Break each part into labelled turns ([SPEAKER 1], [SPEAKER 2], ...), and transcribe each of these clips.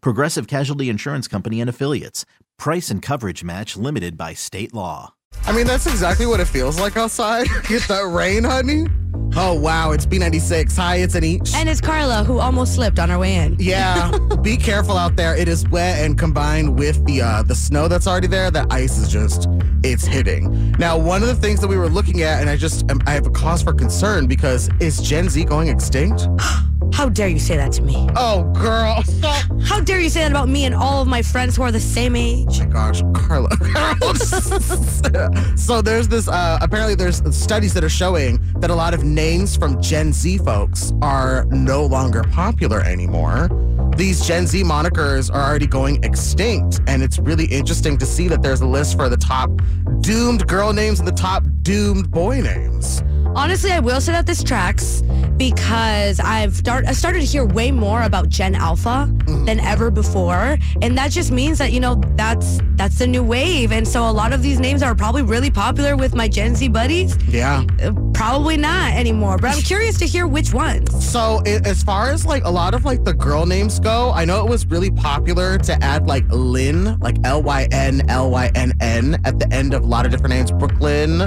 [SPEAKER 1] Progressive Casualty Insurance Company and Affiliates. Price and coverage match limited by state law.
[SPEAKER 2] I mean, that's exactly what it feels like outside. Get that rain, honey. Oh, wow. It's B96. Hi, it's Anish.
[SPEAKER 3] And it's Carla, who almost slipped on her way in.
[SPEAKER 2] Yeah, be careful out there. It is wet, and combined with the uh, the snow that's already there, the ice is just it's hitting. Now, one of the things that we were looking at, and I just um, I have a cause for concern because is Gen Z going extinct?
[SPEAKER 3] How dare you say that to me?
[SPEAKER 2] Oh, girl!
[SPEAKER 3] How dare you say that about me and all of my friends who are the same age?
[SPEAKER 2] Oh my gosh, Carla. so there's this. Uh, apparently, there's studies that are showing that a lot of names from Gen Z folks are no longer popular anymore. These Gen Z monikers are already going extinct, and it's really interesting to see that there's a list for the top doomed girl names and the top doomed boy names.
[SPEAKER 3] Honestly, I will say that this tracks because I've start, I started to hear way more about Gen Alpha than ever before, and that just means that you know that's that's the new wave, and so a lot of these names are probably really popular with my Gen Z buddies.
[SPEAKER 2] Yeah.
[SPEAKER 3] Uh, Probably not anymore, but I'm curious to hear which ones.
[SPEAKER 2] So as far as like a lot of like the girl names go, I know it was really popular to add like Lynn, like L Y N L Y N N at the end of a lot of different names. Brooklyn,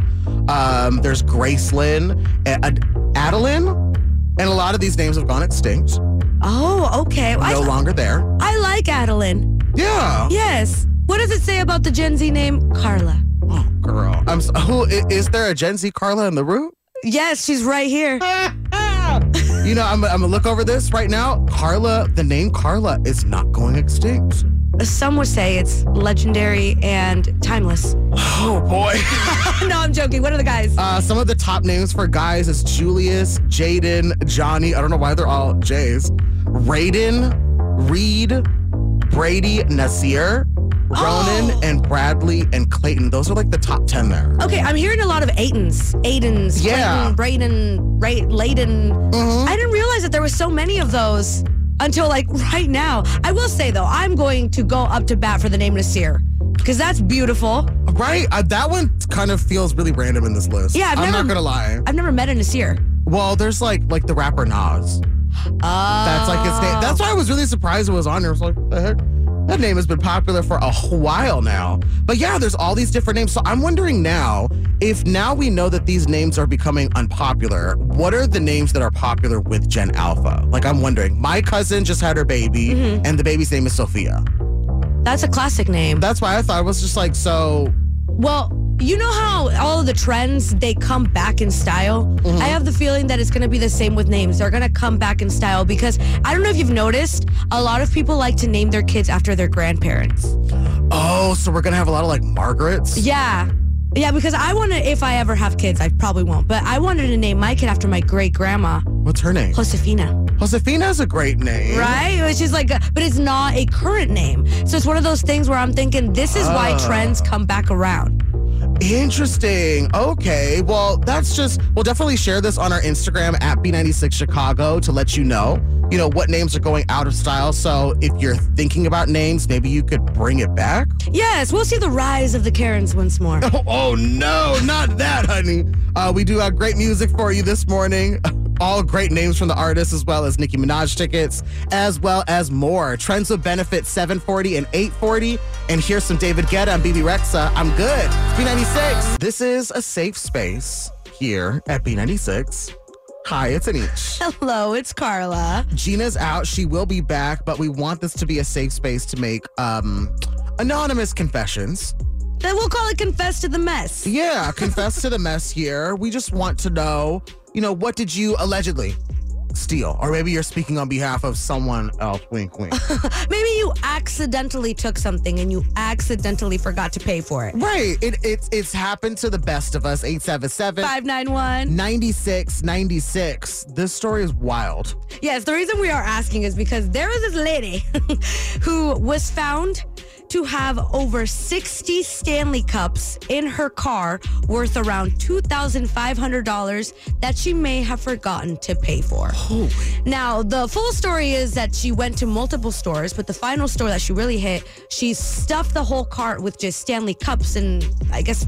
[SPEAKER 2] um, there's Gracelyn, Eh, Ad- Adeline, and a lot of these names have gone extinct.
[SPEAKER 3] Oh, okay. I,
[SPEAKER 2] No longer there.
[SPEAKER 3] I like Adeline.
[SPEAKER 2] Yeah.
[SPEAKER 3] Yes. What does it say about the Gen Z name Carla?
[SPEAKER 2] Oh, girl. I'm. So, who i- is there a Gen Z Carla in the room?
[SPEAKER 3] Yes, she's right here.
[SPEAKER 2] You know, I'm, I'm gonna look over this right now. Carla, the name Carla is not going extinct.
[SPEAKER 3] Some would say it's legendary and timeless.
[SPEAKER 2] Oh boy.
[SPEAKER 3] no, I'm joking. What are the guys?
[SPEAKER 2] Uh, some of the top names for guys is Julius, Jaden, Johnny. I don't know why they're all J's. Raiden, Reed, Brady, Nasir, Ronan,
[SPEAKER 3] Oh.
[SPEAKER 2] and Bradley and Clayton. Those are like the top 10 there.
[SPEAKER 3] Okay, I'm hearing a lot of Aidens, Aidens,
[SPEAKER 2] Yeah.
[SPEAKER 3] Clayton, Braden, Ray, Layden.
[SPEAKER 2] Mhm.
[SPEAKER 3] I didn't realize that there were so many of those until like right now. I will say though, I'm going to go up to bat for the name Nasir because that's beautiful.
[SPEAKER 2] Right? Uh, that one kind of feels really random in this list.
[SPEAKER 3] Yeah, I've
[SPEAKER 2] I'm
[SPEAKER 3] never-
[SPEAKER 2] not gonna lie.
[SPEAKER 3] I've never met a Nasir.
[SPEAKER 2] Well, there's like like the rapper Nas.
[SPEAKER 3] Oh,
[SPEAKER 2] That's like his name. That's why I was really surprised it was on there. I was like, what the heck? That name has been popular for a while now. But yeah, there's all these different names. So I'm wondering now if now we know that these names are becoming unpopular, what are the names that are popular with Gen Alpha? Like I'm wondering. My cousin just had her baby,
[SPEAKER 3] Mm-hmm.
[SPEAKER 2] and the baby's name is Sophia.
[SPEAKER 3] That's a classic name.
[SPEAKER 2] That's why I thought it was just like so.
[SPEAKER 3] Well, you know how all of the trends they come back in style.
[SPEAKER 2] Mm-hmm.
[SPEAKER 3] I have the feeling that it's going to be the same with names. They're going to come back in style because I don't know if you've noticed, a lot of people like to name their kids after their grandparents.
[SPEAKER 2] Oh, so we're gonna have a lot of like Margarets.
[SPEAKER 3] Yeah. Yeah, because I want to, if I ever have kids, I probably won't, but I wanted to name my kid after my great grandma,
[SPEAKER 2] What's her name?
[SPEAKER 3] Josefina,
[SPEAKER 2] Josefina is a great name.
[SPEAKER 3] right? Which is like, but it's not a current name. So it's one of those things where I'm thinking this is why
[SPEAKER 2] Ah.
[SPEAKER 3] trends come back around.
[SPEAKER 2] Interesting. Okay. Well, that's just, we'll definitely share this on our Instagram at B96 Chicago to let you know, you know, what names are going out of style. So if you're thinking about names, maybe you could bring it back.
[SPEAKER 3] Yes, we'll see the rise of the Karens once more.
[SPEAKER 2] Oh, oh, no, not that, honey. Uh, we do have great music for you this morning. All great names from the artists, as well as Nicki Minaj tickets, as well as more. Trends with benefit 740 and 840. And here's some David Guetta and Bebe Rexha. I'm good. It's B96. This is a safe space here at B96. Hi, it's Anish.
[SPEAKER 3] Hello, it's Carla.
[SPEAKER 2] Gina's out. She will be back, but we want this to be a safe space to make um anonymous confessions.
[SPEAKER 3] Then we'll call it confess to the mess.
[SPEAKER 2] Yeah, confess to the mess here. We just want to know, you know, what did you allegedly steal? Or maybe you're speaking on behalf of someone else. Wink, wink.
[SPEAKER 3] Maybe you accidentally took something and you accidentally forgot to pay for it.
[SPEAKER 2] right. It, it's it's happened to the best of us. 877
[SPEAKER 3] 591.
[SPEAKER 2] 9696. This story is wild.
[SPEAKER 3] Yes, the reason we are asking is because there was this lady who was found to have over 60 Stanley Cups in her car worth around $2,500 that she may have forgotten to pay for. Oh. Now, the full story is that she went to multiple stores, but the final store that she really hit, she stuffed the whole cart with just Stanley Cups and I guess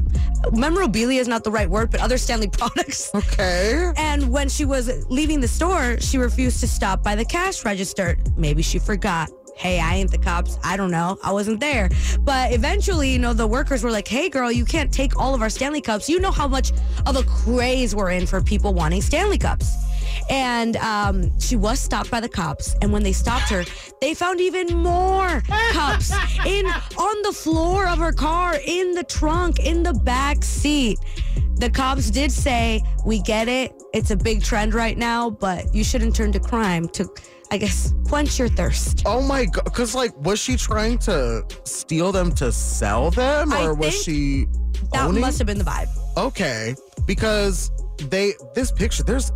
[SPEAKER 3] memorabilia is not the right word, but other Stanley products.
[SPEAKER 2] Okay.
[SPEAKER 3] And when she was leaving the store, she refused to stop by the cash register. Maybe she forgot. Hey, I ain't the cops. I don't know. I wasn't there. But eventually, you know, the workers were like, hey, girl, you can't take all of our Stanley Cups. You know how much of a craze we're in for people wanting Stanley Cups. And um, she was stopped by the cops. And when they stopped her, they found even more cups in on the floor of her car, in the trunk, in the back seat. The cops did say, We get it. It's a big trend right now, but you shouldn't turn to crime to, I guess, quench your thirst.
[SPEAKER 2] Oh my god! Because like, was she trying to steal them to sell them, or was she?
[SPEAKER 3] That
[SPEAKER 2] owning?
[SPEAKER 3] must have been the vibe.
[SPEAKER 2] Okay, because they this picture there's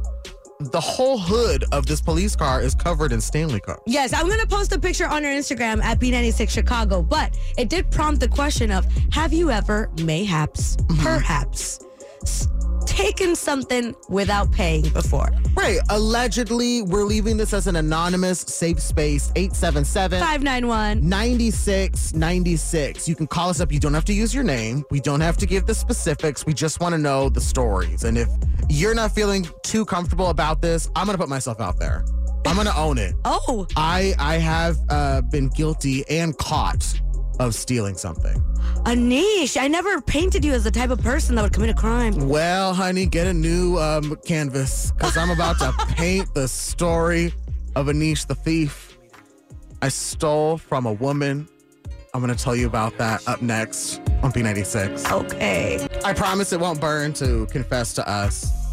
[SPEAKER 2] the whole hood of this police car is covered in Stanley Cups.
[SPEAKER 3] Yes, I'm going to post a picture on our Instagram at B96 Chicago, but it did prompt the question of Have you ever, mayhaps, mm-hmm. perhaps, s- taken something without paying before?
[SPEAKER 2] Right. Allegedly, we're leaving this as an anonymous safe space. 877
[SPEAKER 3] 591.
[SPEAKER 2] 9696. You can call us up. You don't have to use your name. We don't have to give the specifics. We just want to know the stories. And if you're not feeling too comfortable about this, I'm going to put myself out there. I'm going to own it.
[SPEAKER 3] Oh,
[SPEAKER 2] I I have uh, been guilty and caught of stealing something.
[SPEAKER 3] Anish, I never painted you as the type of person that would commit a crime.
[SPEAKER 2] Well, honey, get a new um, canvas because I'm about to paint the story of Anish the thief. I stole from a woman. I'm going to tell you about that up next on B96.
[SPEAKER 3] Okay.
[SPEAKER 2] I promise it won't burn to confess to us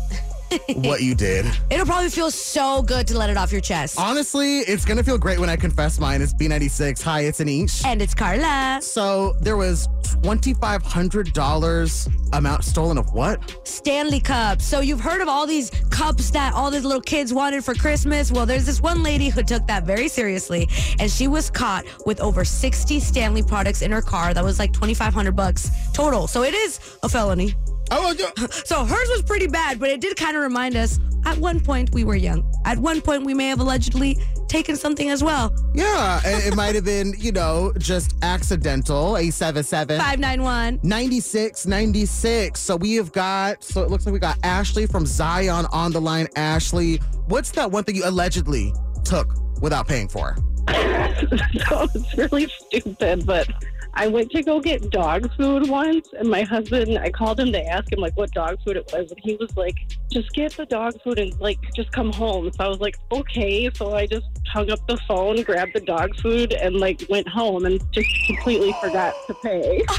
[SPEAKER 2] what you did.
[SPEAKER 3] It'll probably feel so good to let it off your chest.
[SPEAKER 2] Honestly, it's going to feel great when I confess mine. It's B96. Hi, it's an Anish.
[SPEAKER 3] And it's Carla.
[SPEAKER 2] So there was $2,500 amount stolen of what?
[SPEAKER 3] Stanley Cups. So you've heard of all these cups that all these little kids wanted for Christmas? Well, there's this one lady who took that very seriously, and she was caught with over 60 Stanley products in her car. That was like 2,500 bucks total. So it is a felony.
[SPEAKER 2] Oh.
[SPEAKER 3] So hers was pretty bad, but it did kind of remind us. At one point, we were young. At one point, we may have allegedly taken something as well.
[SPEAKER 2] Yeah, and it might have been, you know, just accidental. 877
[SPEAKER 3] 591.
[SPEAKER 2] 9696. So we have got, so it looks like we got Ashley from Zion on the line. Ashley, what's that one thing you allegedly took without paying for?
[SPEAKER 4] so it's really stupid, but I went to go get dog food once, and my husband, I called him to ask him like what dog food it was, and he was like, "Just get the dog food and like just come home." So I was like, "Okay." So I just hung up the phone, grabbed the dog food, and like went home, and just completely forgot to pay.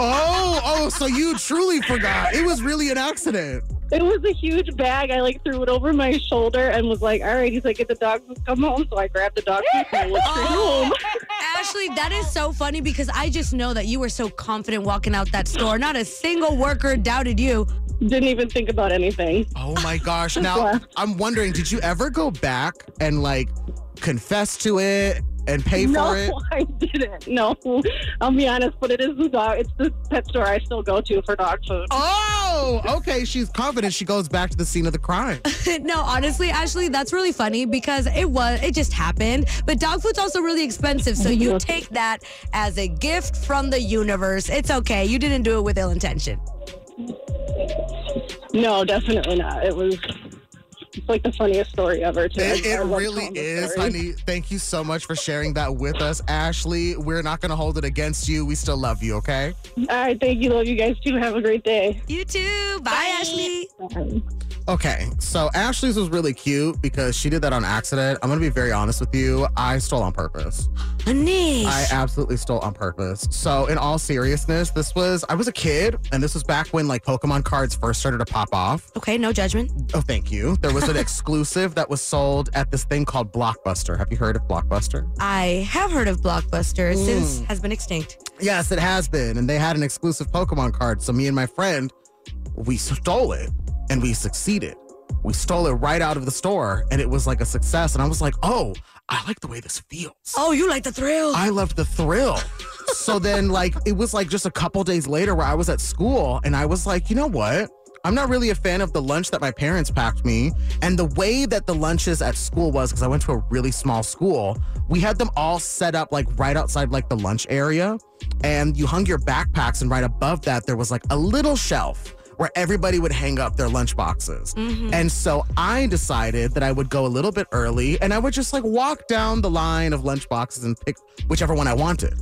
[SPEAKER 2] Oh, oh, so you truly forgot. It was really an accident.
[SPEAKER 4] It was a huge bag. I like threw it over my shoulder and was like, "All right." He's like, "Get the dog food, come home." So I grabbed the dog food and I went straight oh. home.
[SPEAKER 3] Ashley, that is so funny because I just know that you were so confident walking out that store. Not a single worker doubted you.
[SPEAKER 4] Didn't even think about anything.
[SPEAKER 2] Oh my gosh. Now,
[SPEAKER 4] left.
[SPEAKER 2] I'm wondering, did you ever go back and like confess to it and pay
[SPEAKER 4] no,
[SPEAKER 2] for it?
[SPEAKER 4] No, I didn't. No, I'll be honest, but it is the dog. It's the pet store I still go to for dog food.
[SPEAKER 2] Oh, okay. She's confident. She goes back to the scene of the crime.
[SPEAKER 3] no, honestly, Ashley, that's really funny because it was it just happened. But dog food's also really expensive, so you take that as a gift from the universe. It's okay. You didn't do it with ill intention.
[SPEAKER 4] No, definitely not. It was It's like the funniest story ever, too.
[SPEAKER 2] It, it really is,
[SPEAKER 4] story.
[SPEAKER 2] honey. Thank you so much for sharing that with us, Ashley. We're not going to hold it against you. We still love you, okay?
[SPEAKER 4] All right, thank you. Love you guys too. Have a great day.
[SPEAKER 3] You too. Bye, Ashley.
[SPEAKER 4] Bye.
[SPEAKER 2] Okay, so Ashley's was really cute because she did that on accident. I'm going to be very honest with you. I stole on purpose.
[SPEAKER 3] Anish.
[SPEAKER 2] I absolutely stole on purpose. So, in all seriousness, this was, I was a kid, and this was back when like Pokemon cards first started to pop off.
[SPEAKER 3] okay, no judgment.
[SPEAKER 2] Oh, thank you. There was an exclusive that was sold at this thing called Blockbuster. Have you heard of Blockbuster?
[SPEAKER 3] I have heard of Blockbuster
[SPEAKER 2] Mm.
[SPEAKER 3] since has been extinct.
[SPEAKER 2] Yes, it has been. And they had an exclusive Pokemon card. So, me and my friend, we stole it and we succeeded. We stole it right out of the store and it was like a success. And I was like, oh, I like the way this feels.
[SPEAKER 3] Oh, you like the thrill?
[SPEAKER 2] I love the thrill. so then, like, it was like just a couple days later where I was at school and I was like, you know what? I'm not really a fan of the lunch that my parents packed me. And the way that the lunches at school was, because I went to a really small school, we had them all set up like right outside like the lunch area. And you hung your backpacks, and right above that, there was like a little shelf where everybody would hang up their lunch boxes. Mm-hmm. And so I decided that I would go a little bit early and I would just like walk down the line of lunch boxes and pick whichever one I wanted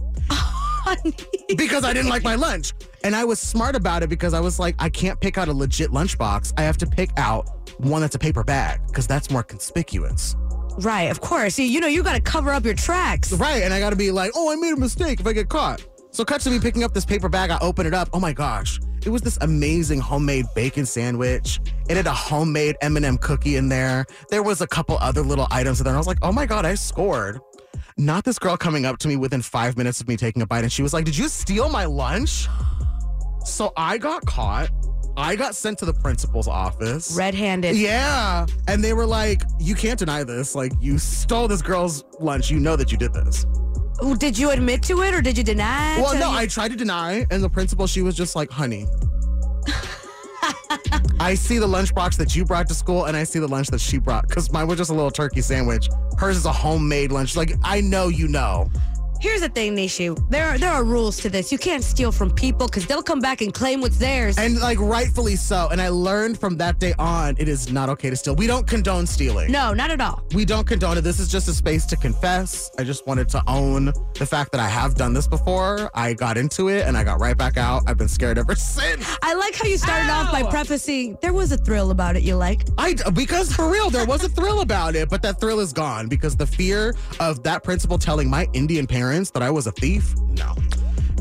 [SPEAKER 2] because I didn't like my lunch. And I was smart about it because I was like, I can't pick out a legit lunchbox. I have to pick out one that's a paper bag because that's more conspicuous.
[SPEAKER 3] right, of course. You, you know, you got to cover up your tracks.
[SPEAKER 2] Right. And I got to be like, oh, I made a mistake if I get caught. So cut to me picking up this paper bag. I open it up. Oh my gosh. It was this amazing homemade bacon sandwich. It had a homemade M&M cookie in there. There was a couple other little items in there. And I was like, oh my God, I scored. Not this girl coming up to me within five minutes of me taking a bite. And she was like, did you steal my lunch? So I got caught. I got sent to the principal's office.
[SPEAKER 3] Red handed.
[SPEAKER 2] Yeah. And they were like, you can't deny this. Like, you stole this girl's lunch. You know that you did this.
[SPEAKER 3] Did you admit to it or did you deny?
[SPEAKER 2] Well, no,
[SPEAKER 3] you-
[SPEAKER 2] I tried to deny. And the principal, she was just like, honey, I see the lunchbox that you brought to school and I see the lunch that she brought because mine was just a little turkey sandwich. Hers is a homemade lunch. Like, I know you know.
[SPEAKER 3] Here's the thing, Nishu. There are, there are rules to this. You can't steal from people because they'll come back and claim what's theirs.
[SPEAKER 2] And like, rightfully so. And I learned from that day on, it is not okay to steal. We don't condone stealing.
[SPEAKER 3] no, not at all.
[SPEAKER 2] We don't condone it. This is just a space to confess. I just wanted to own the fact that I have done this before. I got into it and I got right back out. I've been scared ever since.
[SPEAKER 3] I like how you started off by prefacing there was a thrill about it you like.
[SPEAKER 2] I because for real, there was a thrill about it, but that thrill is gone because the fear of that principal telling my Indian parents that I was a thief. No.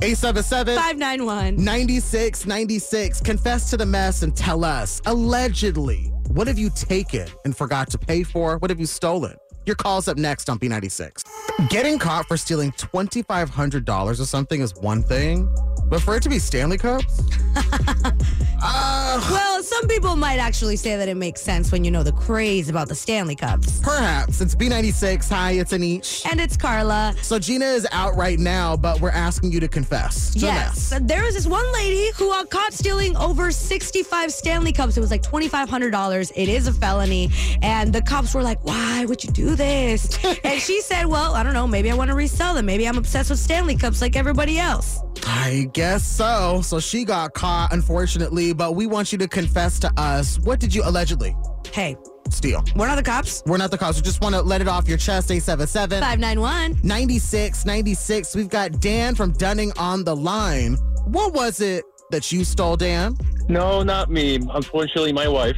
[SPEAKER 2] 877
[SPEAKER 3] 591.
[SPEAKER 2] 9696. Confess to the mess and tell us allegedly, what have you taken and forgot to pay for? What have you stolen? Your call's up next on B96. Getting caught for stealing $2,500 or something is one thing, but for it to be Stanley Cups? uh,
[SPEAKER 3] Well, some people might actually say that it makes sense when you know the craze about the Stanley Cups.
[SPEAKER 2] perhaps. It's B96. Hi, it's Anish.
[SPEAKER 3] And it's Carla.
[SPEAKER 2] So Gina is out right now, but we're asking you to confess.
[SPEAKER 3] Yes. There was this one lady who got caught stealing over 65 Stanley Cups. It was like $2,500. It is a felony. And the cops were like, why would you do this? and she said, well, I don't know. Maybe I want to resell them. Maybe I'm obsessed with Stanley Cups like everybody else.
[SPEAKER 2] I guess so. So she got caught, unfortunately, but we want you to confess to us. What did you allegedly
[SPEAKER 3] Hey,
[SPEAKER 2] steal?
[SPEAKER 3] we're not the cops.
[SPEAKER 2] We're not the cops. We just want to let it off your chest. 877
[SPEAKER 3] 591.
[SPEAKER 2] 9696. We've got Dan from Dunning on the line. What was it that you stole, Dan?
[SPEAKER 5] No, not me. Unfortunately, my wife.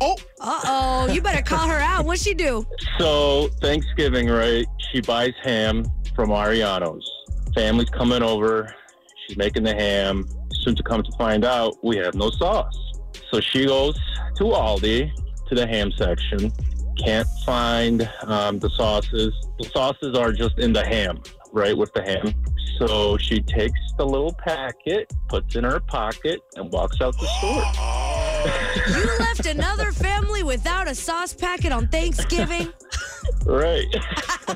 [SPEAKER 2] Oh,
[SPEAKER 3] Uh oh. You better call her out. What'd she do?
[SPEAKER 5] So Thanksgiving, right? She buys ham from Mariano's. Family's coming over. She's making the ham. Soon to come to find out, we have no sauce. So she goes to Aldi to the ham section. Can't find um, the sauces. The sauces are just in the ham, right, with the ham. So she takes the little packet, puts in her pocket, and walks out the store.
[SPEAKER 3] You left another family without a sauce packet on Thanksgiving?
[SPEAKER 5] Right.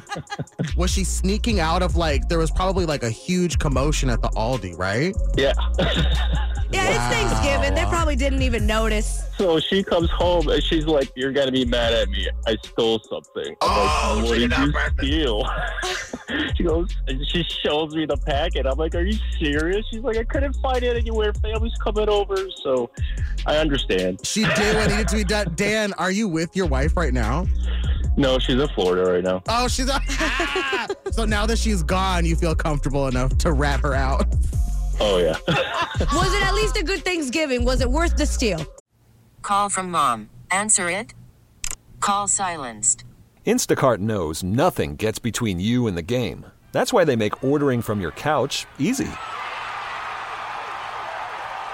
[SPEAKER 2] was she sneaking out of like, there was probably like a huge commotion at the Aldi, right?
[SPEAKER 5] yeah.
[SPEAKER 3] Yeah, it's Thanksgiving. They probably didn't even notice.
[SPEAKER 5] So she comes home and she's like, "You're gonna be mad at me. I stole something." I'm
[SPEAKER 2] Oh,
[SPEAKER 5] like, "What did you
[SPEAKER 2] breakfast.
[SPEAKER 5] steal?" she goes, and she shows me the packet. I'm like, "Are you serious?" She's like, "I couldn't find it anywhere. Family's coming over, so I understand."
[SPEAKER 2] She did what needed to be done. Dan, are you with your wife right now?
[SPEAKER 5] No, she's in Florida right now.
[SPEAKER 2] Oh, she's. so now that she's gone, you feel comfortable enough to rat her out.
[SPEAKER 5] Oh yeah.
[SPEAKER 3] Was it at least a good Thanksgiving? Was it worth the steal?
[SPEAKER 6] Call from mom. Answer it. Call silenced.
[SPEAKER 7] Instacart knows nothing gets between you and the game. That's why they make ordering from your couch easy.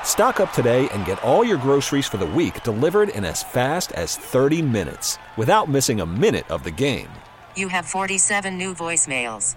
[SPEAKER 7] Stock up today and get all your groceries for the week delivered in as fast as 30 minutes without missing a minute of the game.
[SPEAKER 6] You have 47 new voicemails.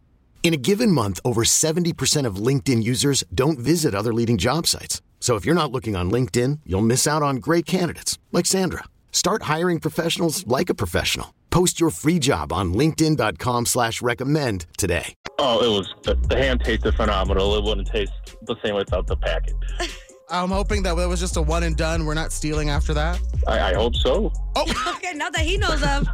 [SPEAKER 8] In a given month, over 70% of LinkedIn users don't visit other leading job sites. So if you're not looking on LinkedIn, you'll miss out on great candidates like Sandra. Start hiring professionals like a professional. Post your free job on linkedin.com slash recommend today.
[SPEAKER 5] Oh, it was the, the ham tasted phenomenal. It wouldn't taste the same without the packet.
[SPEAKER 2] I'm hoping that it was just a one and done. We're not stealing after that.
[SPEAKER 5] I, I hope so.
[SPEAKER 3] Oh, okay, not that he knows of.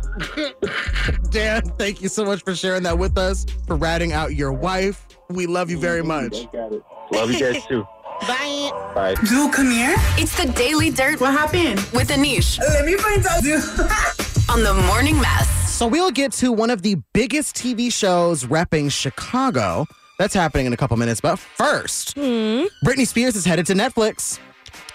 [SPEAKER 2] Dan, thank you so much for sharing that with us, for ratting out your wife. We love you very much.
[SPEAKER 5] Got it. Love you guys too.
[SPEAKER 2] Bye.
[SPEAKER 5] Bye.
[SPEAKER 9] Dude, come here.
[SPEAKER 10] It's the Daily Dirt
[SPEAKER 9] What happened?
[SPEAKER 10] with Anish uh,
[SPEAKER 9] Let me find out. Dude.
[SPEAKER 10] on the Morning Mess.
[SPEAKER 2] So we'll get to one of the biggest TV shows repping Chicago. That's happening in a couple minutes. But first, Britney Spears is headed to Netflix.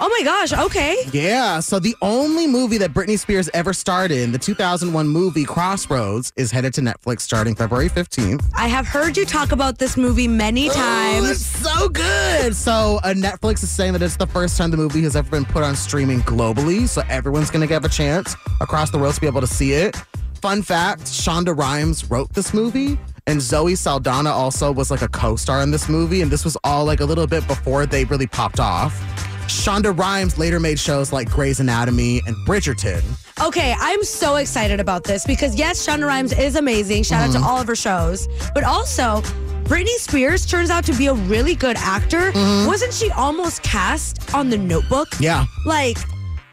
[SPEAKER 3] Oh my gosh, okay.
[SPEAKER 2] Yeah, so the only movie that Britney Spears ever starred in, the 2001 movie Crossroads, is headed to Netflix starting February 15th.
[SPEAKER 3] I have heard you talk about this movie many
[SPEAKER 2] Oh, it's
[SPEAKER 3] times.
[SPEAKER 2] so good. So uh, Netflix is saying that it's the first time the movie has ever been put on streaming globally. So everyone's going to get a chance across the world to be able to see it. Fun fact Shonda Rhimes wrote this movie. And Zoe Saldana also was like a co star in this movie. And this was all like a little bit before they really popped off. Shonda Rhimes later made shows like Grey's Anatomy and Bridgerton.
[SPEAKER 3] Okay, I'm so excited about this because yes, Shonda Rhimes is amazing. Shout
[SPEAKER 2] Mm-hmm.
[SPEAKER 3] out to all of her shows. But also, Britney Spears turns out to be a really good actor. Wasn't she almost cast on the notebook?
[SPEAKER 2] Mm-hmm. Yeah.
[SPEAKER 3] Like,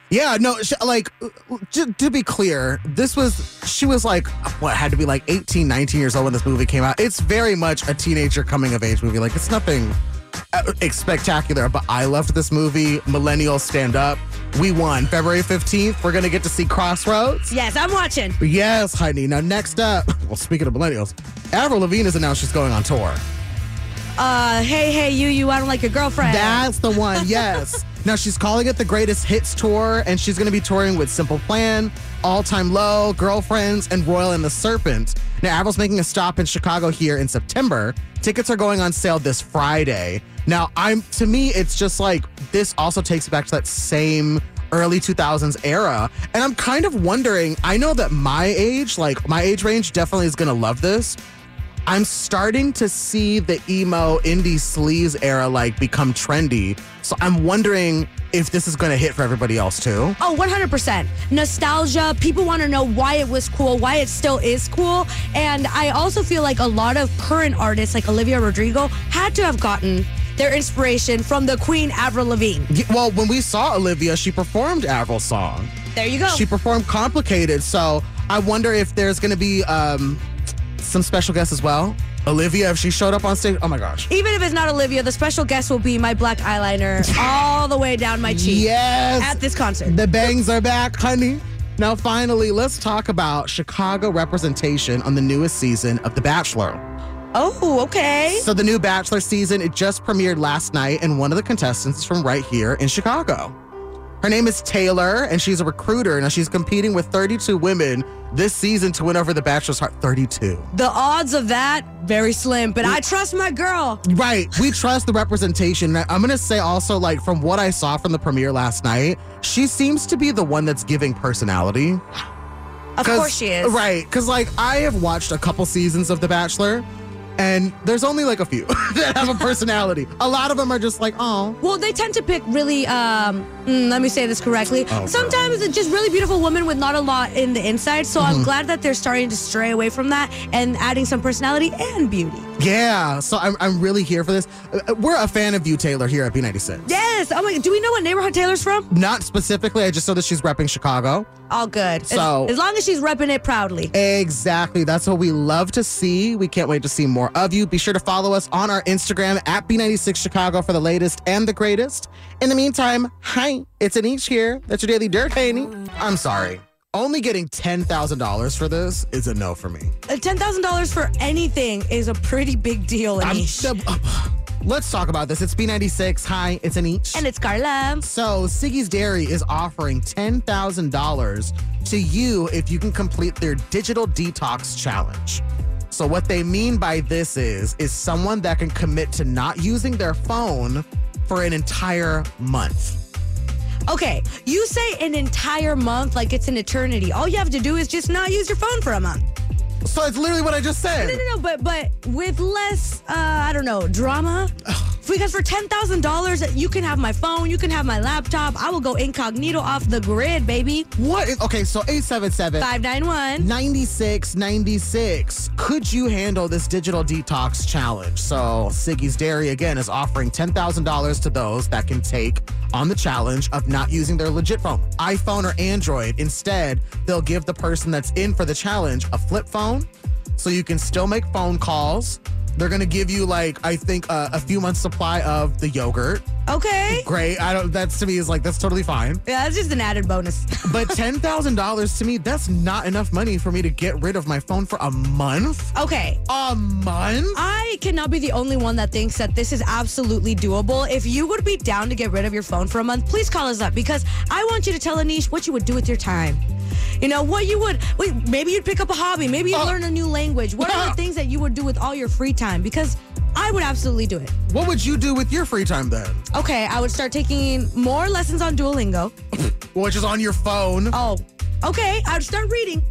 [SPEAKER 2] Yeah, no, sh- like, to, to be clear, this was, she was like, what, had to be like 18, 19 years old when this movie came out. It's very much a teenager coming of age movie. Like, it's nothing uh, spectacular, but I loved this movie. Millennials stand up. We won. February 15th, we're going to get to see Crossroads.
[SPEAKER 3] yes, I'm watching.
[SPEAKER 2] Yes, Heidi. Now, next up, well, speaking of millennials, Avril Lavigne has announced she's going on tour.
[SPEAKER 3] Uh, hey, hey, you, you, I don't like your girlfriend.
[SPEAKER 2] That's the one, yes. Now she's calling it the Greatest Hits Tour, and she's going to be touring with Simple Plan, All Time Low, Girlfriends, and Royal and the Serpent. Now, Avril's making a stop in Chicago here in September. Tickets are going on sale this Friday. Now, I'm to me, it's just like this also takes back to that same early 2000s era. And I'm kind of wondering, I know that my age, like my age range, definitely is going to love this. I'm starting to see the emo indie sleaze era like become trendy. So I'm wondering if this is going to hit for everybody else too.
[SPEAKER 3] Oh, 100%. Nostalgia. People want to know why it was cool, why it still is cool. And I also feel like a lot of current artists, like Olivia Rodrigo, had to have gotten their inspiration from the Queen Avril Lavigne.
[SPEAKER 2] Well, when we saw Olivia, she performed Avril's song.
[SPEAKER 3] There you go.
[SPEAKER 2] She performed Complicated. So I wonder if there's going to be um, some special guests as well. Olivia, if she showed up on stage, oh my gosh.
[SPEAKER 3] Even if it's not Olivia, the special guest will be my black eyeliner all the way down my cheek
[SPEAKER 2] Yes.
[SPEAKER 3] at this concert.
[SPEAKER 2] The bangs are back, honey. Now, finally, let's talk about Chicago representation on the newest season of The Bachelor.
[SPEAKER 3] Oh, okay.
[SPEAKER 2] So, the new Bachelor season, it just premiered last night, and one of the contestants is from right here in Chicago. Her name is Taylor, and she's a recruiter. Now, she's competing with 32 women this season to win over The Bachelor's Heart 32.
[SPEAKER 3] The odds of that, very slim, but I trust my girl.
[SPEAKER 2] Right. We trust the representation. I'm going to say also, like, from what I saw from the premiere last night, she seems to be the one that's giving personality.
[SPEAKER 3] Of course she is.
[SPEAKER 2] Right. Because, like, I have watched a couple seasons of The Bachelor, and there's only like a few that have a personality. A lot of them are just like, oh.
[SPEAKER 3] Well, they tend to pick really, um, mm, let me say this correctly.
[SPEAKER 2] Oh,
[SPEAKER 3] Sometimes it's just really beautiful women with not a lot in the inside. So
[SPEAKER 2] Mm-hmm.
[SPEAKER 3] I'm glad that they're starting to stray away from that and adding some personality and beauty.
[SPEAKER 2] Yeah. So I'm, I'm really here for this. Uh, We're a fan of you, Taylor, here at B96.
[SPEAKER 3] Yes. Oh my, do we know what neighborhood Taylor's from?
[SPEAKER 2] Not specifically. I just know that she's repping Chicago.
[SPEAKER 3] All good. As-
[SPEAKER 2] So-
[SPEAKER 3] as, long as she's repping it proudly.
[SPEAKER 2] Exactly. That's what we love to see. We can't wait to see more of you. Be sure to follow us on our Instagram at B96 Chicago for the latest and the greatest. In the meantime, hi, it's Anish here. That's your daily dirt, Haney. I'm sorry. Only getting $10,000 for this is a no for me.
[SPEAKER 3] Uh, $10,000 for anything is a pretty big deal,
[SPEAKER 2] I'm- uh, let's talk about this. It's B96. Hi, it's Anish.
[SPEAKER 3] and it's Carla.
[SPEAKER 2] So, Siggi's Dairy is offering $10,000 to you if you can complete their digital detox challenge. So, what they mean by this is is someone that can commit to not using their phone for an entire month.
[SPEAKER 3] Okay, you say an entire month like it's an eternity. All you have to do is just not use your phone for a month.
[SPEAKER 2] So, it's literally what I just said.
[SPEAKER 3] No, no, no, but but with less, uh, I don't know, drama. Because for ten thousand dollars, you can have my phone, you can have my laptop. I will go incognito off the grid, baby.
[SPEAKER 2] What? Is, okay, so 877
[SPEAKER 3] Five nine one.
[SPEAKER 2] 9696. Could you handle this digital detox challenge? So, Siggi's Dairy again is offering $10,000 to those that can take on the challenge of not using their legit phone, iPhone or Android. Instead, they'll give the person that's in for the challenge a flip phone so you can still make phone calls. They're going to give you like I think uh, a few months supply of the yogurt.
[SPEAKER 3] Okay.
[SPEAKER 2] Great. I don't that's to me is like that's totally fine.
[SPEAKER 3] Yeah, that's just an added bonus.
[SPEAKER 2] But ten thousand dollars to me, that's not enough money for me to get rid of my phone for a month.
[SPEAKER 3] okay.
[SPEAKER 2] A month?
[SPEAKER 3] I cannot be the only one that thinks that this is absolutely doable. If you would be down to get rid of your phone for a month, please call us up because I want you to tell Anish what you would do with your time. You know, what you would, wait, maybe you'd pick up a hobby, maybe you'd
[SPEAKER 2] Oh.
[SPEAKER 3] learn a new language. What are the things that you would do with all your free time? Because I would absolutely do it.
[SPEAKER 2] What would you do with your free time then?
[SPEAKER 3] Okay, I would start taking more lessons on Duolingo.
[SPEAKER 2] Which is on your phone.
[SPEAKER 3] Oh, okay, I would start reading.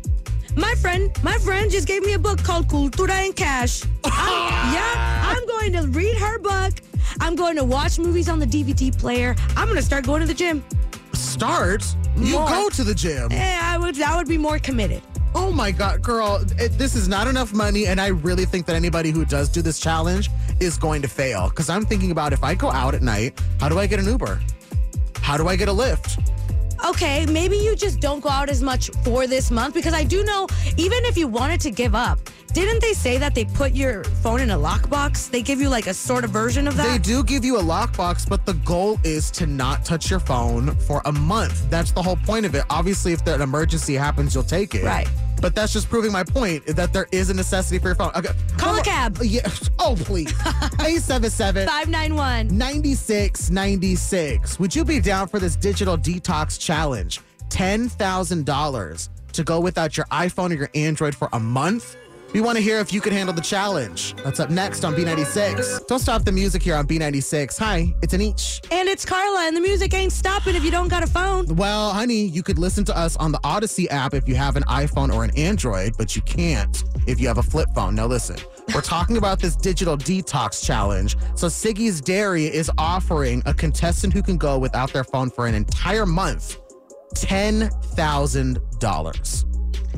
[SPEAKER 3] My friend, my friend just gave me a book called Cultura en Cash. I'm- yeah, I'm going to read her book. I'm going to watch movies on the DVD player. I'm going to start going to the gym.
[SPEAKER 2] Start. You
[SPEAKER 3] More.
[SPEAKER 2] go to the gym.
[SPEAKER 3] Yeah, I would, I would be more committed.
[SPEAKER 2] Oh my god, girl, it, this is not enough money, and I really think that anybody who does do this challenge is going to fail. Because I'm thinking about if I go out at night, how do I get an Uber? How do I get a Lyft?
[SPEAKER 3] Okay, maybe you just don't go out as much for this month because I do know even if you wanted to give up, didn't they say that they put your phone in a lockbox? They give you like a sort of version of that.
[SPEAKER 2] They do give you a lockbox, but the goal is to not touch your phone for a month. That's the whole point of it. Obviously, if an emergency happens, you'll take it.
[SPEAKER 3] Right.
[SPEAKER 2] But that's just proving my point that there is a necessity for your phone. Okay.
[SPEAKER 3] Call a cab.
[SPEAKER 2] Uh, yeah. Oh, please. 877
[SPEAKER 3] 591.
[SPEAKER 2] 9696. Would you be down for this digital detox challenge? $10,000 to go without your iPhone or your Android for a month? We want to hear if you can handle the challenge. That's up next on B96. Don't stop the music here on B96. Hi, it's Anish.
[SPEAKER 3] And it's Carla, and the music ain't stopping if you don't got a phone.
[SPEAKER 2] Well, honey, you could listen to us on the Audacy app if you have an iPhone or an Android, but you can't if you have a flip phone. Now, listen, we're talking about this digital detox challenge. So, Siggi's Dairy is offering a contestant who can go without their phone for an entire month $10,000.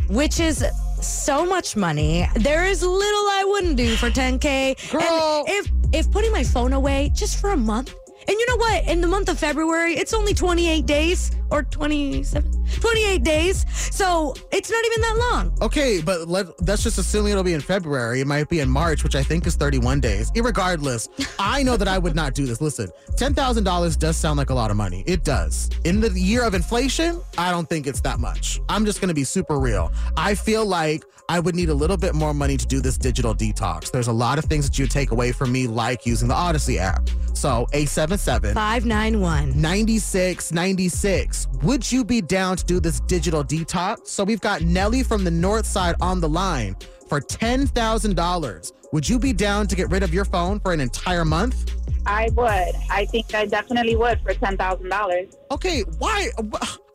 [SPEAKER 3] which is so much money. There is little I wouldn't do for 10k.
[SPEAKER 2] Girl.
[SPEAKER 3] And if if putting my phone away just for a month, And you know what? In the month of February, it's only 28 days or 27, 28 days. So it's not even that long.
[SPEAKER 2] Okay, but let, that's just assuming it'll be in February. It might be in March, which I think is 31 days. Irregardless, I know that I would not do this. Listen, $10,000 does sound like a lot of money. It does. In the year of inflation, I don't think it's that much. I'm just going to be super real. I feel like I would need a little bit more money to do this digital detox. There's a lot of things that you take away from me, like using the Audacy app. So, 877
[SPEAKER 3] 591
[SPEAKER 2] 9696. Would you be down to do this digital detox? So we've got Nelly from the north side on the line for $10,000. Would you be down to get rid of your phone for an entire month?
[SPEAKER 9] I would. I think I definitely would for ten thousand dollars.
[SPEAKER 2] Okay, why?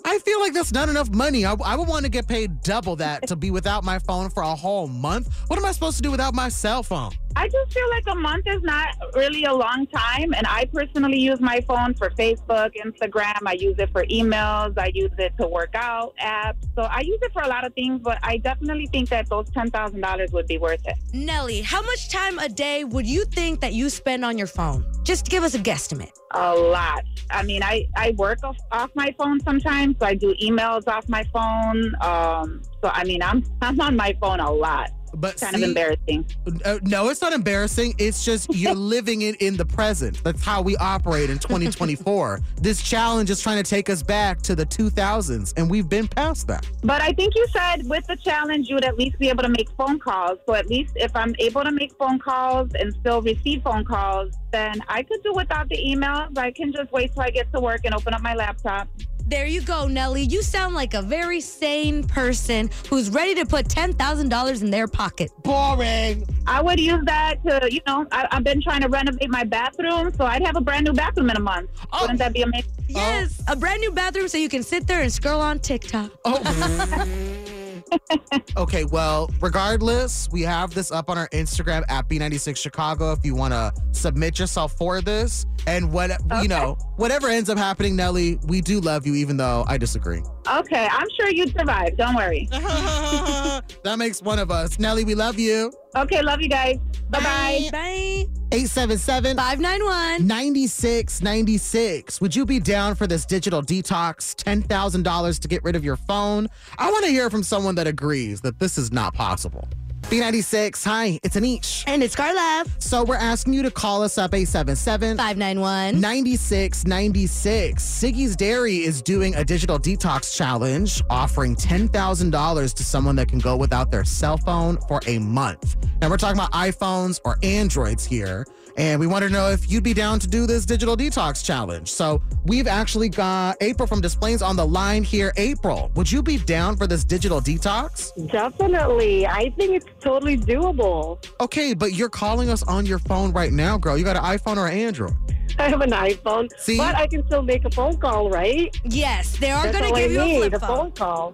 [SPEAKER 2] I feel like that's not enough money. I, I would want to get paid double that to be without my phone for a whole month. What am I supposed to do without my cell phone?
[SPEAKER 9] I just feel like a month is not really a long time. And I personally use my phone for Facebook, Instagram. I use it for emails. I use it to work out apps. So I use it for a lot of things, but I definitely think that those $10,000 would be worth it.
[SPEAKER 3] Nelly, how much time a day would you think that you spend on your phone? Just give us a guesstimate.
[SPEAKER 9] A lot. I mean, I, I work off, off my phone sometimes. So I do emails off my phone. Um, so, I mean, I'm, I'm on my phone a lot.
[SPEAKER 2] But
[SPEAKER 9] kind
[SPEAKER 2] see,
[SPEAKER 9] of embarrassing.
[SPEAKER 2] Uh, no, it's not embarrassing. It's just you're living it in the present. That's how we operate in 2024. this challenge is trying to take us back to the 2000s, and we've been past that.
[SPEAKER 9] But I think you said with the challenge, you would at least be able to make phone calls. So at least if I'm able to make phone calls and still receive phone calls, then I could do without the emails. I can just wait till I get to work and open up my laptop.
[SPEAKER 3] There you go, Nelly. You sound like a very sane person who's ready to put $10,000 in their pocket.
[SPEAKER 2] Boring.
[SPEAKER 9] I would use that to, you know, I, I've been trying to renovate my bathroom, so I'd have a brand new bathroom in a month. Oh. Wouldn't that be amazing?
[SPEAKER 3] Yes, oh. a brand new bathroom so you can sit there and scroll on TikTok. Oh.
[SPEAKER 2] Okay, well, regardless, we have this up on our Instagram at B96 Chicago if you want to submit yourself for this. And what, you know, whatever ends up happening, Nelly, we do love you, even though I disagree.
[SPEAKER 9] Okay, I'm sure you'd survive. Don't worry.
[SPEAKER 2] that makes one of us. Nelly, we love you.
[SPEAKER 9] Okay, love you guys. Bye-bye.
[SPEAKER 3] Bye.
[SPEAKER 2] 877
[SPEAKER 3] 591
[SPEAKER 2] 9696. Would you be down for this digital detox? $10,000 to get rid of your phone? I want to hear from someone that agrees that this is not possible. B96, hi, it's Anish.
[SPEAKER 3] And it's Carla.
[SPEAKER 2] So we're asking you to call us up 877
[SPEAKER 3] 591
[SPEAKER 2] 9696. Siggi's Dairy is doing a digital detox challenge offering $10,000 to someone that can go without their cell phone for a month. Now we're talking about iPhones or Androids here. And we want to know if you'd be down to do this digital detox challenge. So we've actually got April from Des Plaines on the line here. April, would you be down for this digital detox?
[SPEAKER 11] Definitely. I think it's totally doable.
[SPEAKER 2] Okay, but you're calling us on your phone right now, girl. You got an iPhone or an Android?
[SPEAKER 11] I have an iPhone,
[SPEAKER 2] See?
[SPEAKER 11] but I can still make a phone call, right?
[SPEAKER 3] Yes, they are going to give
[SPEAKER 11] I
[SPEAKER 3] you a
[SPEAKER 11] need,
[SPEAKER 3] flip
[SPEAKER 11] a
[SPEAKER 3] phone.
[SPEAKER 11] phone call.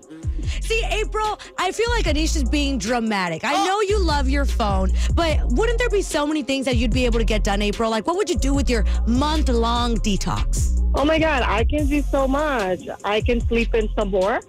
[SPEAKER 3] See, April, I feel like Anisha's being dramatic. I know you love your phone, but wouldn't there be so many things that you'd be able to get done, April? Like, what would you do with your month long detox?
[SPEAKER 11] Oh my God, I can do so much. I can sleep in some more,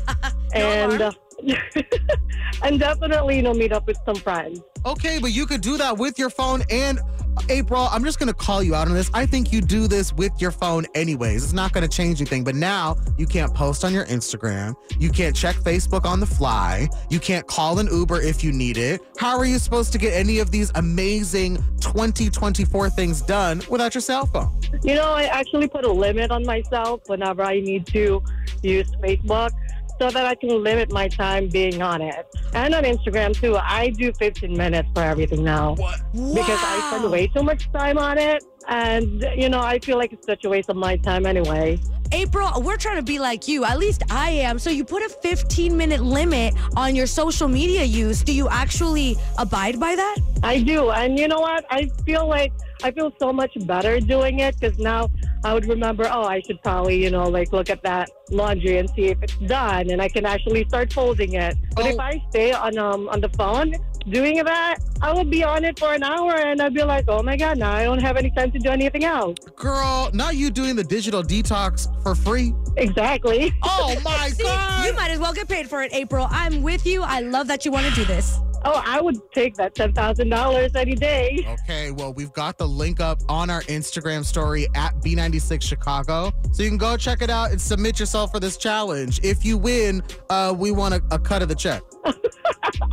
[SPEAKER 11] and uh, and definitely, you know, meet up with some friends.
[SPEAKER 2] Okay, but you could do that with your phone. And April, I'm just going to call you out on this. I think you do this with your phone anyways. It's not going to change anything. But now you can't post on your Instagram. You can't check Facebook on the fly. You can't call an Uber if you need it. How are you supposed to get any of these amazing 2024 things done without your cell phone?
[SPEAKER 11] You know, I actually put a limit on myself whenever I need to use Facebook so that I can limit my time being on it. And on Instagram too. I do 15 minutes for everything now. Because I spend way too much time on it. And, you know, I feel like it's such a waste of my time anyway.
[SPEAKER 3] April, we're trying to be like you. At least I am. So you put a 15 minute limit on your social media use. Do you actually abide by that?
[SPEAKER 11] I do. And you know what? I feel like I feel so much better doing it because now I would remember, oh, I should probably, you know, like look at that laundry and see if it's done and I can actually start folding it. But if I stay on um on the phone doing that, I would be on it for an hour and I'd be like, oh my God, now I don't have any time to do anything else.
[SPEAKER 2] Girl, now you doing the digital detox for free?
[SPEAKER 11] Exactly.
[SPEAKER 2] Oh my
[SPEAKER 3] See,
[SPEAKER 2] God.
[SPEAKER 3] You might as well get paid for it, April. I'm with you. I love that you want to do this.
[SPEAKER 11] Oh, I would take that $10,000 any day.
[SPEAKER 2] Okay, well, we've got the link up on our Instagram story at B96 Chicago. So you can go check it out and submit yourself for this challenge. If you win, uh, we want a, a cut of the check.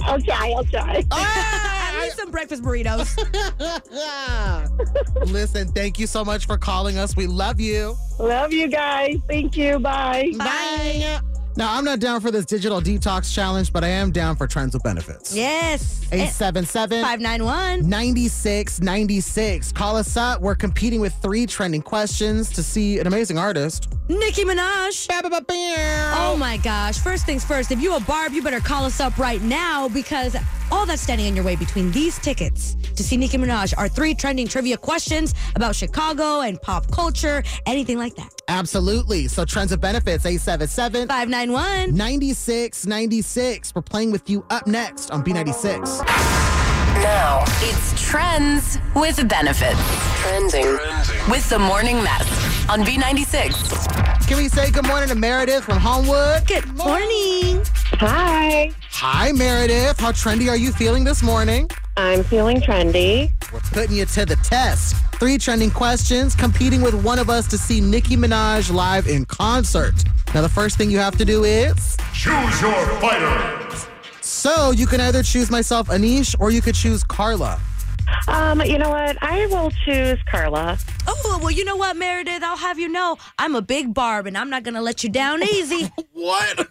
[SPEAKER 11] I'll try. I'll try.
[SPEAKER 3] I need some breakfast burritos.
[SPEAKER 2] Listen, thank you so much for calling us. We love you.
[SPEAKER 11] Love you guys. Thank you. Bye.
[SPEAKER 2] Bye. Now, I'm not down for this digital detox challenge, but I am down for trends with benefits.
[SPEAKER 3] Yes.
[SPEAKER 2] Eh, 877
[SPEAKER 3] 591
[SPEAKER 2] 9696. Call us up. We're competing with three trending questions to see an amazing artist.
[SPEAKER 3] Nicki Minaj. Oh my gosh. First things first, if you a Barb, you better call us up right now because all that's standing in your way between these tickets to see Nicki Minaj are three trending trivia questions about Chicago and pop culture, anything like that.
[SPEAKER 2] Absolutely. So, trends of benefits 877
[SPEAKER 3] 591
[SPEAKER 2] 9696. We're playing with you up next on B96.
[SPEAKER 10] Now it's trends with benefits. Trending with the morning mess on B96.
[SPEAKER 2] Can we say good morning to Meredith from Homewood?
[SPEAKER 3] Good morning.
[SPEAKER 11] Hi.
[SPEAKER 2] Hi, Meredith. How trendy are you feeling this morning?
[SPEAKER 11] I'm feeling trendy.
[SPEAKER 2] We're putting you to the test. Three trending questions, competing with one of us to see Nicki Minaj live in concert. Now, the first thing you have to do is
[SPEAKER 12] Choose your fighter.
[SPEAKER 2] so you can either choose myself, Anish, or you could choose Carla.
[SPEAKER 11] Um, you know what? I will choose Carla.
[SPEAKER 3] Oh, well, you know what, Meredith? I'll have you know I'm a big Barb and I'm not going to let you down easy.
[SPEAKER 2] what?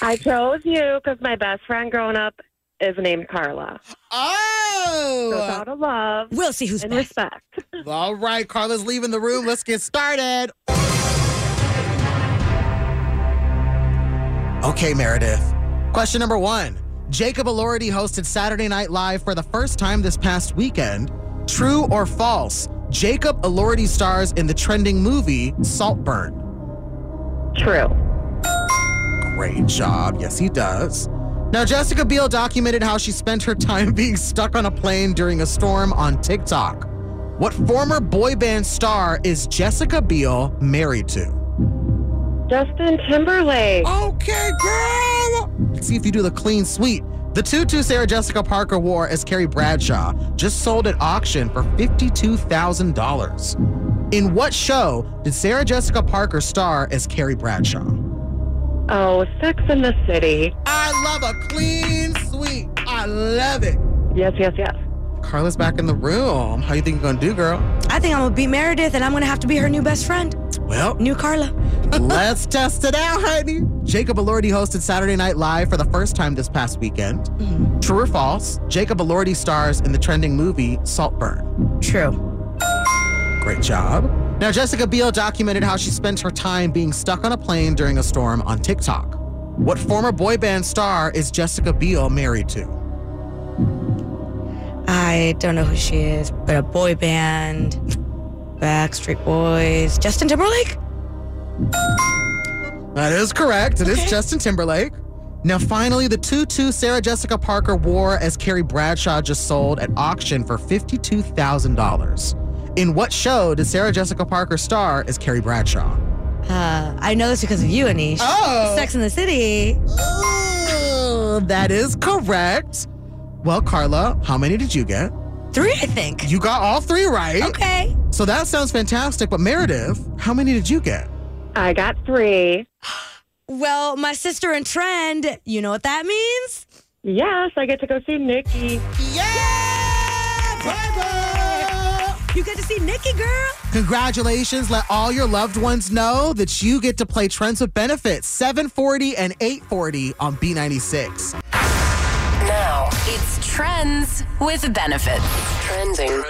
[SPEAKER 11] I chose you because my best friend growing up is named Carla.
[SPEAKER 2] Oh!
[SPEAKER 11] So out of love
[SPEAKER 3] We'll see who's
[SPEAKER 11] and
[SPEAKER 3] best.
[SPEAKER 11] respect.
[SPEAKER 2] All right, Carla's leaving the room. Let's get started. Okay, Meredith. Question number one Jacob Elordi hosted Saturday Night Live for the first time this past weekend. True or false? Jacob Elordi stars in the trending movie Saltburn.
[SPEAKER 11] True.
[SPEAKER 2] Great job. Yes, he does. Now, Jessica Biel documented how she spent her time being stuck on a plane during a storm on TikTok. What former boy band star is Jessica Biel married to?
[SPEAKER 11] Justin Timberlake.
[SPEAKER 2] Okay, girl. Let's see if you do the clean sweep. The tutu Sarah Jessica Parker wore as Carrie Bradshaw just sold at auction for $52,000. In what show did Sarah Jessica Parker star as Carrie Bradshaw?
[SPEAKER 11] Oh, Sex in the City.
[SPEAKER 2] I love a clean sweep. I love it.
[SPEAKER 11] Yes, yes, yes.
[SPEAKER 2] Carla's back in the room. How you think you're gonna do, girl?
[SPEAKER 3] I think I'm going to beat Meredith and I'm going to have to be her new best friend.
[SPEAKER 2] Well,
[SPEAKER 3] New Carla.
[SPEAKER 2] Let's test it out, honey. Jacob Elordi hosted Saturday Night Live for the first time this past weekend. Mm-hmm. True or false? Jacob Elordi stars in the trending movie Saltburn.
[SPEAKER 3] True.
[SPEAKER 2] Great job. Now, Jessica Biel documented how she spent her time being stuck on a plane during a storm on TikTok. What former boy band star is Jessica Biel married to?
[SPEAKER 3] I don't know who she is, but a boy band, Backstreet Boys, Justin Timberlake?
[SPEAKER 2] That is correct. It is Justin Timberlake. Now, finally, the tutu Sarah Jessica Parker wore as Carrie Bradshaw just sold at auction for $52,000. In what show did Sarah Jessica Parker star as Carrie Bradshaw?
[SPEAKER 3] Uh, I know this because of you, Anish.
[SPEAKER 2] Oh.
[SPEAKER 3] Sex in the City.
[SPEAKER 2] Oh, that is correct. Well, Carla, how many did you get?
[SPEAKER 3] Three, I think.
[SPEAKER 2] You got all three right.
[SPEAKER 3] Okay.
[SPEAKER 2] So that sounds fantastic. But Meredith, how many did you get?
[SPEAKER 11] I got three.
[SPEAKER 3] Well, my sister and trend, you know what that means?
[SPEAKER 11] Yes, I get to go see Nicki.
[SPEAKER 3] Yeah, You get to see Nicki, girl.
[SPEAKER 2] Congratulations. Let all your loved ones know that you get to play Trends with Benefits 740 and 840 on B96.
[SPEAKER 10] Now it's trends with benefits. Trending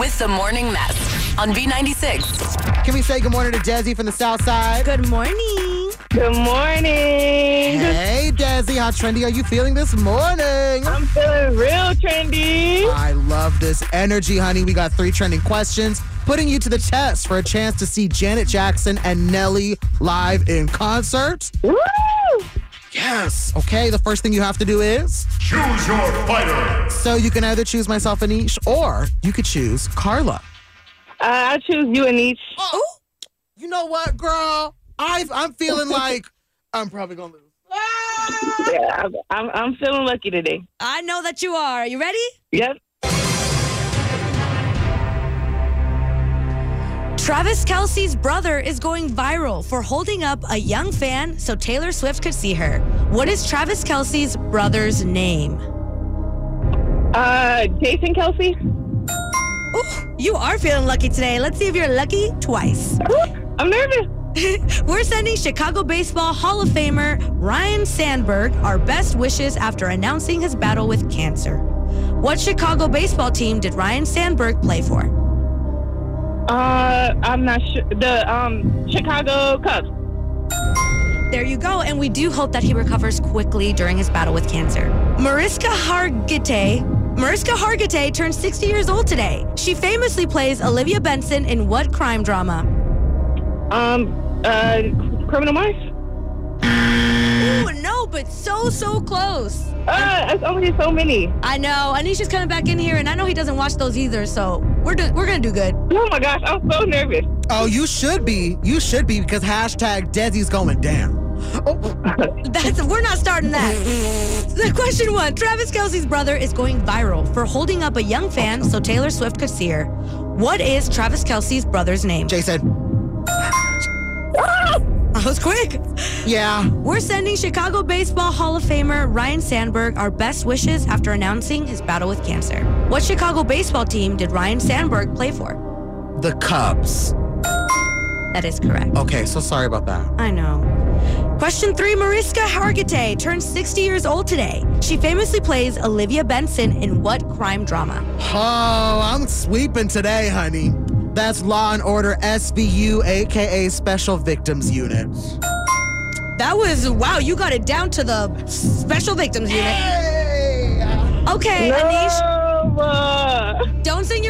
[SPEAKER 10] with the morning mess on B96.
[SPEAKER 2] Can we say good morning to Desi from the South Side?
[SPEAKER 3] Good morning.
[SPEAKER 11] Good morning.
[SPEAKER 2] Hey, Desi, how trendy are you feeling this morning?
[SPEAKER 11] I'm feeling real trendy.
[SPEAKER 2] I love this energy, honey. We got three trending questions, putting you to the test for a chance to see Janet Jackson and Nelly live in concert.
[SPEAKER 11] Woo!
[SPEAKER 2] Yes. Okay, the first thing you have to do is
[SPEAKER 12] Choose your fighter.
[SPEAKER 2] so you can either choose myself, Anish, or you could choose Carla.
[SPEAKER 11] Uh, I choose you and each.
[SPEAKER 2] Oh You know what, girl? I I'm feeling like I'm probably gonna lose.
[SPEAKER 4] Yeah, I'm, I'm, I'm feeling lucky today.
[SPEAKER 3] I know that you are. Are you ready?
[SPEAKER 4] Yep.
[SPEAKER 3] Travis Kelce's brother is going viral for holding up a young fan so Taylor Swift could see her. What is Travis Kelce's brother's name?
[SPEAKER 4] Uh, Jason Kelce.
[SPEAKER 3] Ooh, you are feeling lucky today. Let's see if you're lucky twice.
[SPEAKER 4] I'm nervous.
[SPEAKER 3] We're sending Chicago Baseball Hall of Famer Ryne Sandberg our best wishes after announcing his battle with cancer. What Chicago baseball team did Ryne Sandberg play for?
[SPEAKER 4] Uh, I'm not sure. The um Chicago Cubs.
[SPEAKER 3] There you go, and we do hope that he recovers quickly during his battle with cancer. Mariska Hargitay. Mariska Hargitay turned 60 years old today. She famously plays Olivia Benson in what crime drama?
[SPEAKER 4] Um, uh, Criminal Minds.
[SPEAKER 3] Ooh, no, but so, so close.
[SPEAKER 4] Uh, it's only so many.
[SPEAKER 3] I know. Anisha's coming back in here, and I know he doesn't watch those either, so we're, do- we're gonna do good.
[SPEAKER 4] Oh my gosh, I'm so nervous.
[SPEAKER 2] Oh, you should be. You should be because hashtag Desi's going down. Oh.
[SPEAKER 3] That's we're not starting that. The question one: Travis Kelce's brother is going viral for holding up a young fan so Taylor Swift could see her. What is Travis Kelce's brother's name?
[SPEAKER 2] Jason. Ah!
[SPEAKER 3] That was quick.
[SPEAKER 2] Yeah.
[SPEAKER 3] We're sending Chicago Baseball Hall of Famer Ryne Sandberg our best wishes after announcing his battle with cancer. What Chicago baseball team did Ryne Sandberg play for?
[SPEAKER 2] The Cubs.
[SPEAKER 3] That is correct.
[SPEAKER 2] Okay, so sorry about that.
[SPEAKER 3] I know. Question three Mariska Hargitay turned 60 years old today. She famously plays Olivia Benson in what crime drama?
[SPEAKER 2] Oh, I'm sweeping today, honey. That's Law and Order SVU, aka Special Victims Unit.
[SPEAKER 3] That was, wow, you got it down to the Special Victims Unit. Okay, Anish.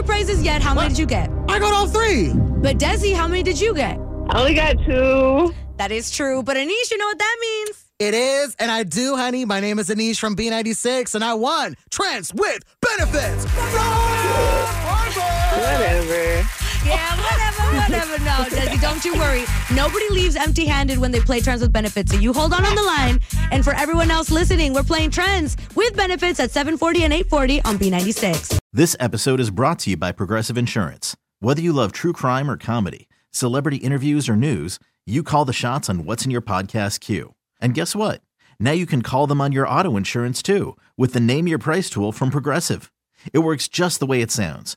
[SPEAKER 3] Don't your praises yet. How many did you get?
[SPEAKER 2] I got all three.
[SPEAKER 3] But Desi, how many did you get?
[SPEAKER 4] I only got two.
[SPEAKER 3] That is true. But Anish, you know what that means?
[SPEAKER 2] It is, and I do, honey. My name is Anish from B96, and I won Trends with Benefits.
[SPEAKER 4] Whatever.
[SPEAKER 3] Yeah, whatever, whatever. No, Desi, don't you worry. Nobody leaves empty handed when they play Trends with Benefits. So you hold on on the line. And for everyone else listening, we're playing Trends with Benefits at 740 and 840 on B96.
[SPEAKER 1] This episode is brought to you by Progressive Insurance. Whether you love true crime or comedy, celebrity interviews or news, you call the shots on what's in your podcast queue. And guess what? Now you can call them on your auto insurance too with the Name Your Price tool from Progressive. It works just the way it sounds.